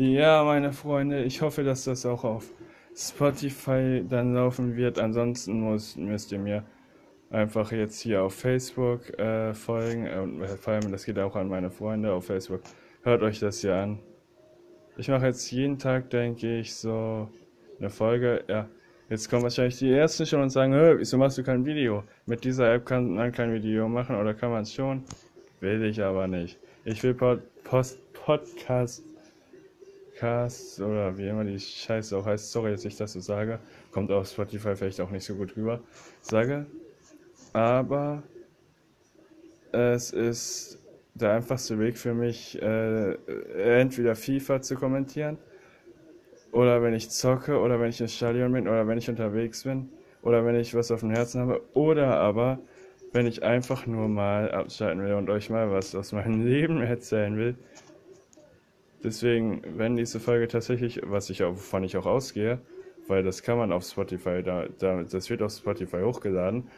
Ja, meine Freunde, ich hoffe, dass das auch auf Spotify dann laufen wird. Ansonsten muss, müsst ihr mir einfach jetzt hier auf Facebook äh, folgen. Und vor allem, das geht auch an meine Freunde auf Facebook. Hört euch das hier an. Ich mache jetzt jeden Tag, denke ich, so eine Folge. Ja, jetzt kommen wahrscheinlich die Ersten schon und sagen, wieso machst du kein Video? Mit dieser App kann man kein Video machen oder kann man es schon? Will ich aber nicht. Ich will Pod Post Podcast Cast oder wie immer die Scheiße auch heißt. Sorry, dass ich das so sage. Kommt auf Spotify vielleicht auch nicht so gut rüber. Sage. Aber es ist der einfachste Weg für mich, äh, entweder FIFA zu kommentieren oder wenn ich zocke oder wenn ich im Stadion bin oder wenn ich unterwegs bin oder wenn ich was auf dem Herzen habe oder aber wenn ich einfach nur mal abschalten will und euch mal was aus meinem Leben erzählen will. Deswegen, wenn diese Folge tatsächlich, was ich auch, wovon ich auch ausgehe, weil das kann man auf Spotify, da, da, das wird auf Spotify hochgeladen,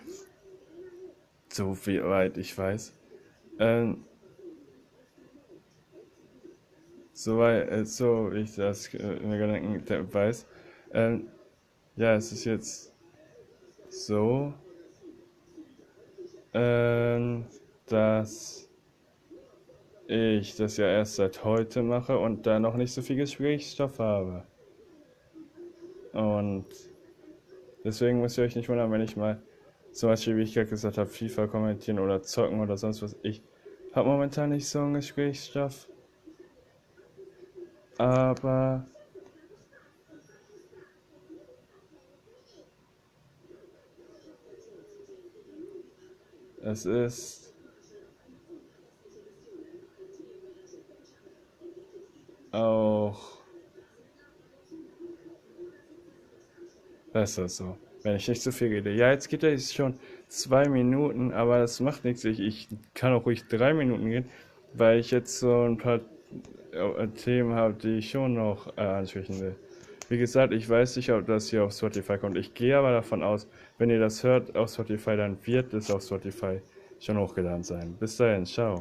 so wie weit ich weiß. Ähm, soweit, äh, so wie ich das äh, in der Gedanken weiß. Ähm, ja, es ist jetzt so, ähm, dass ich das ja erst seit heute mache und da noch nicht so viel Gesprächsstoff habe. Und deswegen müsst ihr euch nicht wundern, wenn ich mal zum Beispiel, wie ich gerade gesagt habe, FIFA kommentieren oder zocken oder sonst was. Ich habe momentan nicht so einen Gesprächsstoff. Aber es ist auch besser so, wenn ich nicht zu viel rede. Ja, jetzt geht es schon zwei Minuten, aber das macht nichts. Ich, ich kann auch ruhig drei Minuten gehen, weil ich jetzt so ein paar äh, Themen habe, die ich schon noch äh, ansprechen will. Wie gesagt, ich weiß nicht, ob das hier auf Spotify kommt. Ich gehe aber davon aus, wenn ihr das hört auf Spotify, dann wird es auf Spotify schon hochgeladen sein. Bis dahin, ciao.